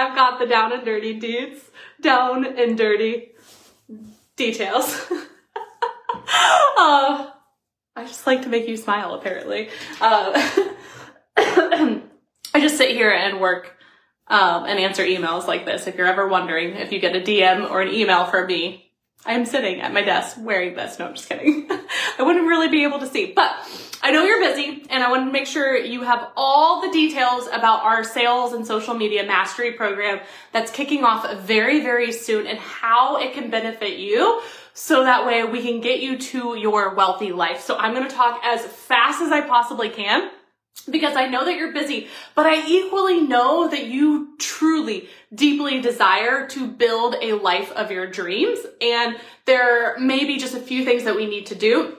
I've got the down and dirty dudes, down and dirty details. uh, I just like to make you smile, apparently. Uh, I just sit here and work um, and answer emails like this. If you're ever wondering if you get a DM or an email from me, I am sitting at my desk wearing this. No, I'm just kidding. I wouldn't really be able to see, but I know you're busy and I want to make sure you have all the details about our sales and social media mastery program that's kicking off very, very soon and how it can benefit you so that way we can get you to your wealthy life. So I'm going to talk as fast as I possibly can because I know that you're busy, but I equally know that you truly, deeply desire to build a life of your dreams. And there may be just a few things that we need to do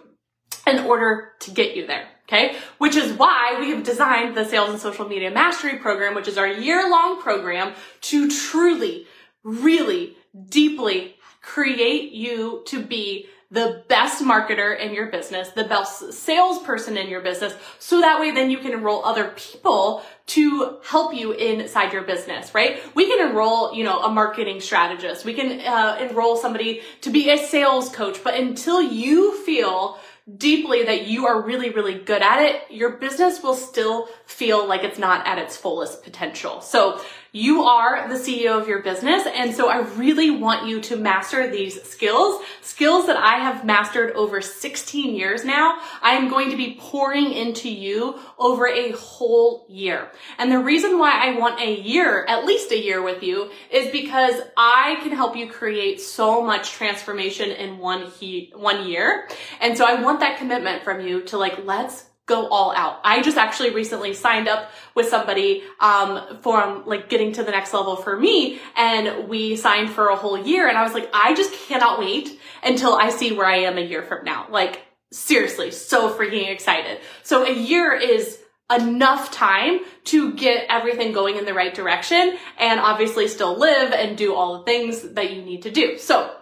in order to get you there. Okay. Which is why we have designed the sales and social media mastery program, which is our year long program to truly, really deeply create you to be the best marketer in your business, the best salesperson in your business. So that way then you can enroll other people to help you inside your business, right? We can enroll, you know, a marketing strategist. We can uh, enroll somebody to be a sales coach. But until you feel deeply that you are really, really good at it, your business will still feel like it's not at its fullest potential. So you are the CEO of your business. And so I really want you to master these skills, skills that I have mastered over 16 years now. I am going to be pouring into you over a whole year. And the reason why I want a year, at least a year with you, is because I can help you create so much transformation in one he, one year. And so I want that commitment from you to like, let's go all out. I just actually recently signed up with somebody um, for like getting to the next level for me, and we signed for a whole year. And I was like, I just cannot wait until I see where I am a year from now. Like seriously, so freaking excited. So a year is enough time to get everything going in the right direction and obviously still live and do all the things that you need to do. So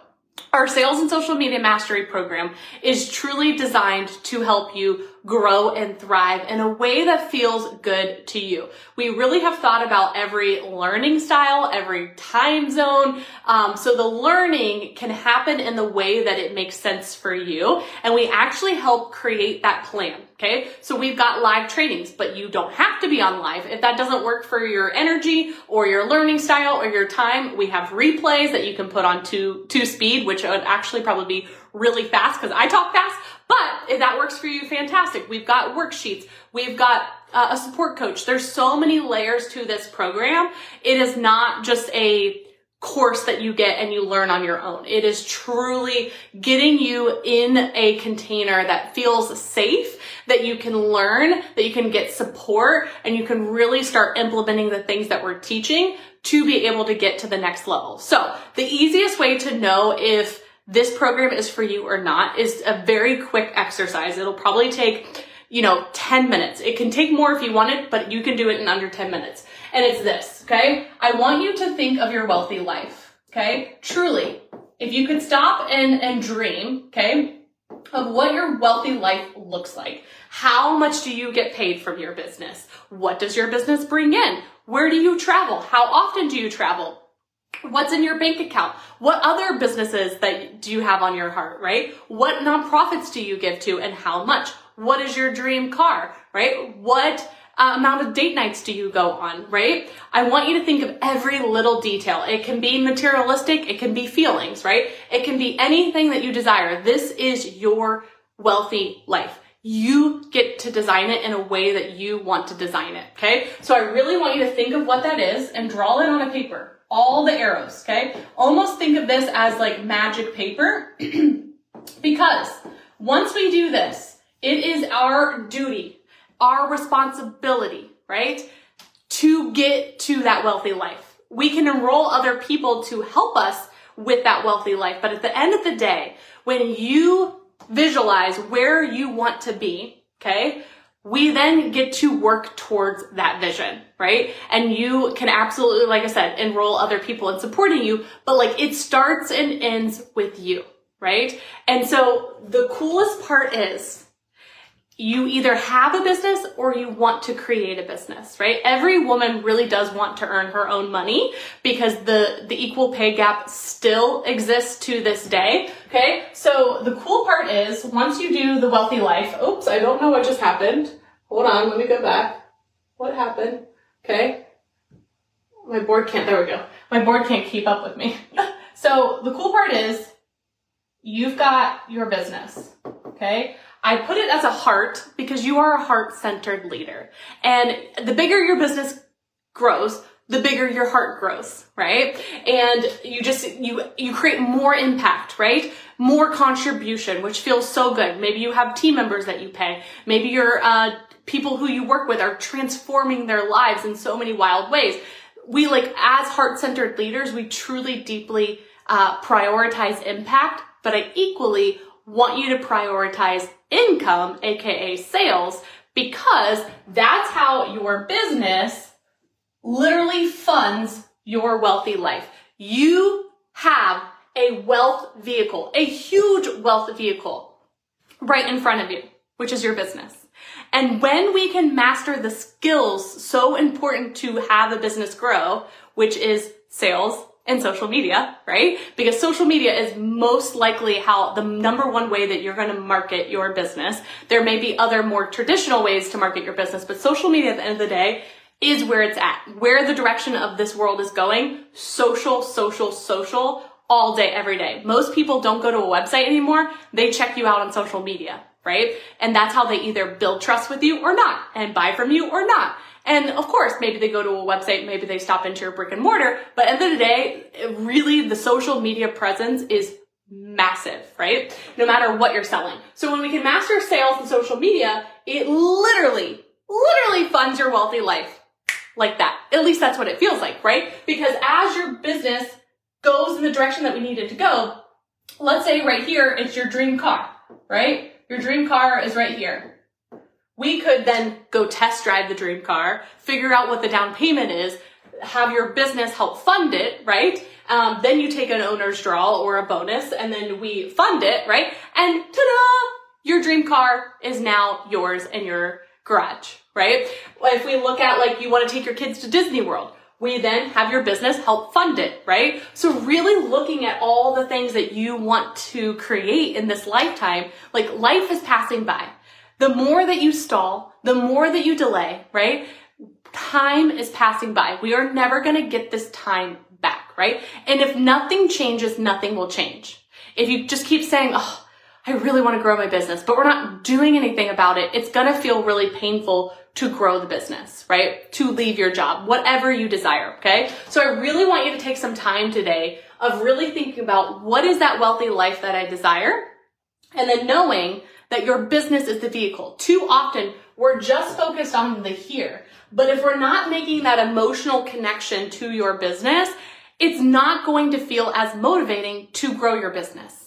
our sales and social media mastery program is truly designed to help you grow and thrive in a way that feels good to you. We really have thought about every learning style, every time zone. Um, so the learning can happen in the way that it makes sense for you. And we actually help create that plan. Okay. So we've got live trainings, but you don't have to be on live. If that doesn't work for your energy or your learning style or your time, we have replays that you can put on two, two speed, which would actually probably be really fast because I talk fast, but if that works for you, fantastic. We've got worksheets. We've got uh, a support coach. There's so many layers to this program. It is not just a course that you get and you learn on your own. It is truly getting you in a container that feels safe, that you can learn, that you can get support, and you can really start implementing the things that we're teaching to be able to get to the next level. So the easiest way to know if this program is for you or not is a very quick exercise. It'll probably take, you know, 10 minutes. It can take more if you want it, but you can do it in under 10 minutes. And it's this, okay? I want you to think of your wealthy life, okay? Truly, if you could stop and, and dream, okay, of what your wealthy life looks like. How much do you get paid from your business? What does your business bring in? Where do you travel? How often do you travel? What's in your bank account? What other businesses that do you have on your heart, right? What nonprofits do you give to and how much? What is your dream car, right? What uh, amount of date nights do you go on, right? I want you to think of every little detail. It can be materialistic, it can be feelings, right? It can be anything that you desire. This is your wealthy life. You get to design it in a way that you want to design it, okay? So I really want you to think of what that is and draw it on a paper all the arrows, okay? Almost think of this as like magic paper because once we do this, it is our duty, our responsibility, right? To get to that wealthy life. We can enroll other people to help us with that wealthy life. But at the end of the day, when you visualize where you want to be, okay, we then get to work towards that vision, right? And you can absolutely, like I said, enroll other people in supporting you, but like it starts and ends with you, right? And so the coolest part is you either have a business or you want to create a business, right? Every woman really does want to earn her own money because the, the equal pay gap still exists to this day. Okay. So the cool part is once you do the wealthy life, oops, I don't know what just happened. Hold on. Let me go back. What happened? Okay. My board can't, there we go. My board can't keep up with me. so the cool part is you've got your business. Okay. I put it as a heart because you are a heart centered leader. And the bigger your business grows, the bigger your heart grows, right? And you just, you, you create more impact, right? More contribution, which feels so good. Maybe you have team members that you pay. Maybe your, uh, people who you work with are transforming their lives in so many wild ways. We like, as heart-centered leaders, we truly deeply, uh, prioritize impact, but I equally want you to prioritize income, aka sales, because that's how your business literally funds your wealthy life. You have a wealth vehicle, a huge wealth vehicle right in front of you, which is your business. And when we can master the skills so important to have a business grow, which is sales, and social media, right? Because social media is most likely how the number one way that you're going to market your business. There may be other more traditional ways to market your business, but social media at the end of the day is where it's at. Where the direction of this world is going, social, social, social, all day, every day. Most people don't go to a website anymore. They check you out on social media, right? And that's how they either build trust with you or not and buy from you or not. And of course, maybe they go to a website, maybe they stop into your brick and mortar, but at the end of the day, really the social media presence is massive, right? No matter what you're selling. So when we can master sales and social media, it literally, literally funds your wealthy life like that. At least that's what it feels like, right? Because as your business goes in the direction that we need it to go, let's say right here, it's your dream car, right? Your dream car is right here. We could then go test drive the dream car, figure out what the down payment is, have your business help fund it, right? Um, then you take an owner's draw or a bonus and then we fund it, right? And ta-da! Your dream car is now yours in your garage, right? If we look at like you want to take your kids to Disney World, we then have your business help fund it, right? So really looking at all the things that you want to create in this lifetime, like life is passing by the more that you stall, the more that you delay, right? Time is passing by. We are never going to get this time back, right? And if nothing changes, nothing will change. If you just keep saying, oh, I really want to grow my business, but we're not doing anything about it, it's going to feel really painful to grow the business, right? To leave your job, whatever you desire, okay? So I really want you to take some time today of really thinking about what is that wealthy life that I desire? And then knowing that your business is the vehicle. Too often, we're just focused on the here. But if we're not making that emotional connection to your business, it's not going to feel as motivating to grow your business.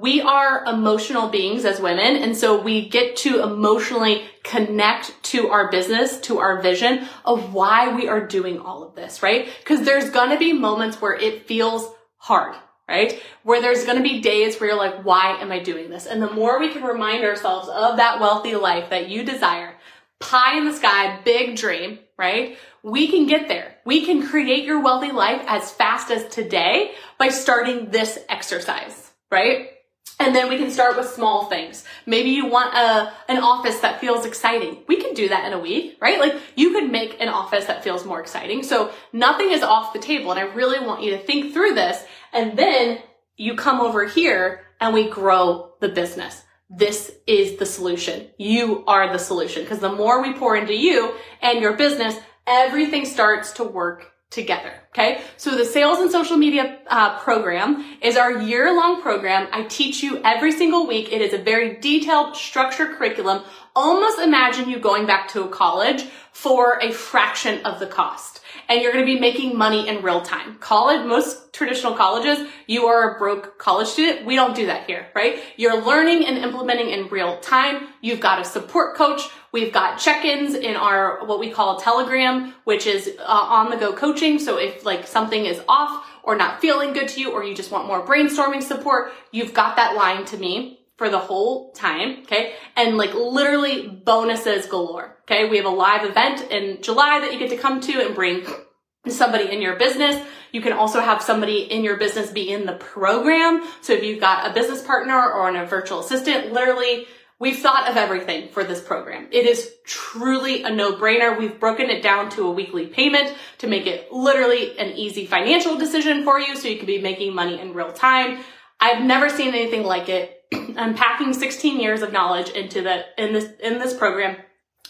We are emotional beings as women, and so we get to emotionally connect to our business, to our vision of why we are doing all of this, right? Because there's gonna be moments where it feels hard right? Where there's going to be days where you're like, why am I doing this? And the more we can remind ourselves of that wealthy life that you desire, pie in the sky, big dream, right? We can get there. We can create your wealthy life as fast as today by starting this exercise, right? And then we can start with small things. Maybe you want a, an office that feels exciting. We can do that in a week, right? Like you could make an office that feels more exciting. So nothing is off the table. And I really want you to think through this. And then you come over here and we grow the business. This is the solution. You are the solution. Because the more we pour into you and your business, everything starts to work together. Okay. So the sales and social media uh, program is our year long program. I teach you every single week. It is a very detailed structured curriculum. Almost imagine you going back to a college for a fraction of the cost and you're going to be making money in real time. College, most traditional colleges, you are a broke college student. We don't do that here, right? You're learning and implementing in real time. You've got a support coach. We've got check-ins in our, what we call telegram, which is uh, on the go coaching. So if like something is off or not feeling good to you, or you just want more brainstorming support, you've got that line to me for the whole time, okay? And like literally bonuses galore, okay? We have a live event in July that you get to come to and bring somebody in your business. You can also have somebody in your business be in the program. So if you've got a business partner or a virtual assistant, literally We've thought of everything for this program. It is truly a no-brainer. We've broken it down to a weekly payment to make it literally an easy financial decision for you so you can be making money in real time. I've never seen anything like it. I'm packing 16 years of knowledge into the in this in this program,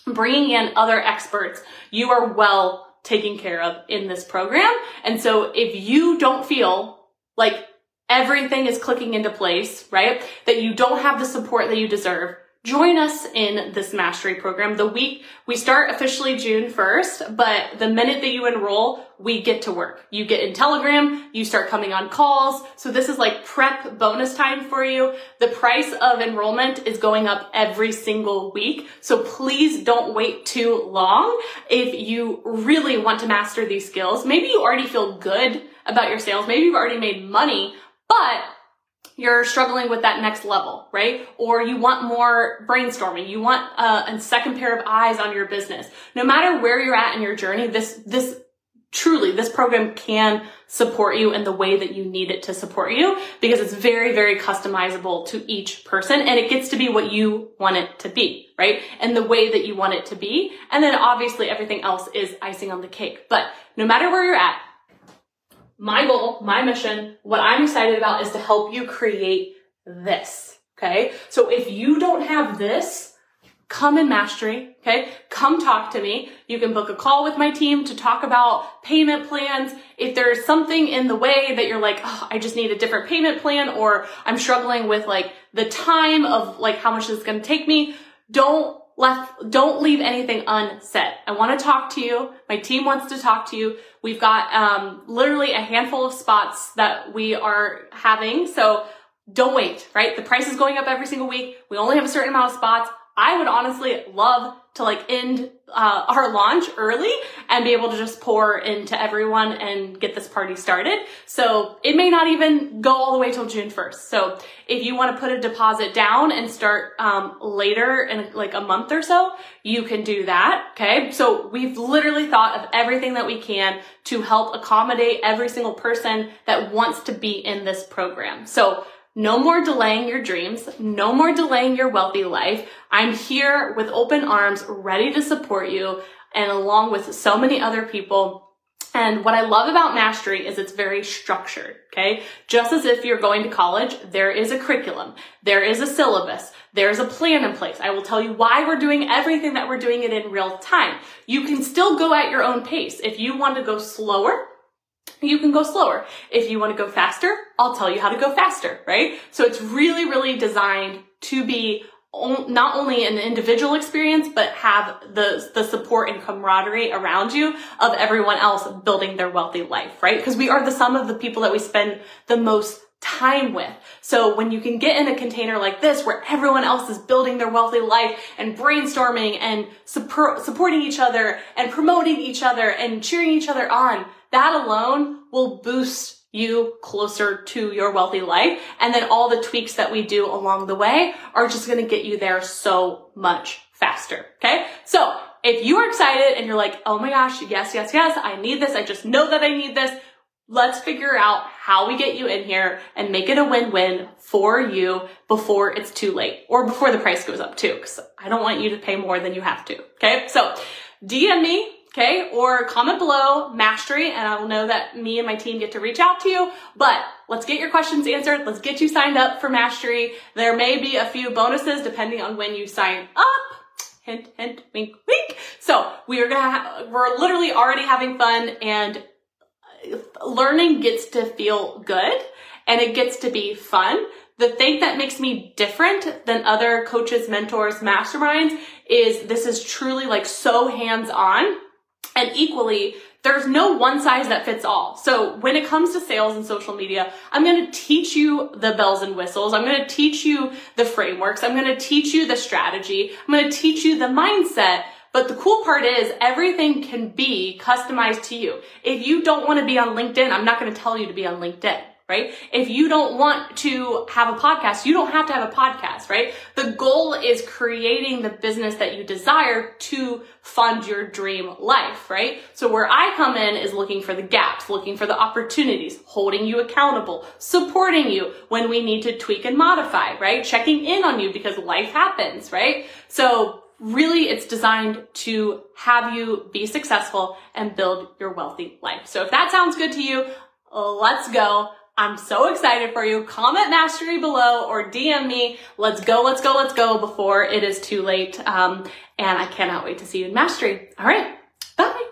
bringing in other experts. You are well taken care of in this program. And so if you don't feel like everything is clicking into place, right? That you don't have the support that you deserve, join us in this mastery program. The week we start officially June 1st, but the minute that you enroll, we get to work. You get in Telegram, you start coming on calls. So this is like prep bonus time for you. The price of enrollment is going up every single week. So please don't wait too long. If you really want to master these skills, maybe you already feel good about your sales. Maybe you've already made money, but you're struggling with that next level, right? Or you want more brainstorming. You want uh, a second pair of eyes on your business. No matter where you're at in your journey, this, this truly, this program can support you in the way that you need it to support you because it's very, very customizable to each person and it gets to be what you want it to be, right? And the way that you want it to be. And then obviously everything else is icing on the cake. But no matter where you're at, my goal, my mission, what I'm excited about is to help you create this. Okay. So if you don't have this, come in mastery. Okay. Come talk to me. You can book a call with my team to talk about payment plans. If there's something in the way that you're like, oh, I just need a different payment plan or I'm struggling with like the time of like how much this is going to take me, don't left, don't leave anything unsaid. I want to talk to you. My team wants to talk to you. We've got um, literally a handful of spots that we are having. So don't wait, right? The price is going up every single week. We only have a certain amount of spots. I would honestly love to like end uh, our launch early and be able to just pour into everyone and get this party started. So it may not even go all the way till June 1st. So if you want to put a deposit down and start um, later in like a month or so, you can do that. Okay. So we've literally thought of everything that we can to help accommodate every single person that wants to be in this program. So no more delaying your dreams. No more delaying your wealthy life. I'm here with open arms, ready to support you and along with so many other people. And what I love about Mastery is it's very structured, okay? Just as if you're going to college, there is a curriculum, there is a syllabus, there's a plan in place. I will tell you why we're doing everything that we're doing it in real time. You can still go at your own pace. If you want to go slower, you can go slower. If you want to go faster, I'll tell you how to go faster, right? So it's really, really designed to be not only an individual experience, but have the, the support and camaraderie around you of everyone else building their wealthy life, right? Because we are the sum of the people that we spend the most time with. So when you can get in a container like this where everyone else is building their wealthy life and brainstorming and support, supporting each other and promoting each other and cheering each other on, that alone will boost you closer to your wealthy life. And then all the tweaks that we do along the way are just going to get you there so much faster. Okay. So if you are excited and you're like, Oh my gosh, yes, yes, yes, I need this. I just know that I need this. Let's figure out how we get you in here and make it a win-win for you before it's too late or before the price goes up too. Cause I don't want you to pay more than you have to. Okay. So DM me Okay, or comment below mastery and I will know that me and my team get to reach out to you. But let's get your questions answered. Let's get you signed up for mastery. There may be a few bonuses depending on when you sign up. Hint, hint, wink, wink. So we are gonna, ha- we're literally already having fun and learning gets to feel good and it gets to be fun. The thing that makes me different than other coaches, mentors, masterminds is this is truly like so hands on and equally, there's no one size that fits all. So when it comes to sales and social media, I'm going to teach you the bells and whistles. I'm going to teach you the frameworks. I'm going to teach you the strategy. I'm going to teach you the mindset. But the cool part is everything can be customized to you. If you don't want to be on LinkedIn, I'm not going to tell you to be on LinkedIn right? If you don't want to have a podcast, you don't have to have a podcast, right? The goal is creating the business that you desire to fund your dream life, right? So where I come in is looking for the gaps, looking for the opportunities, holding you accountable, supporting you when we need to tweak and modify, right? Checking in on you because life happens, right? So really it's designed to have you be successful and build your wealthy life. So if that sounds good to you, let's go. I'm so excited for you. Comment mastery below or DM me. Let's go, let's go, let's go before it is too late. Um, and I cannot wait to see you in mastery. All right. Bye.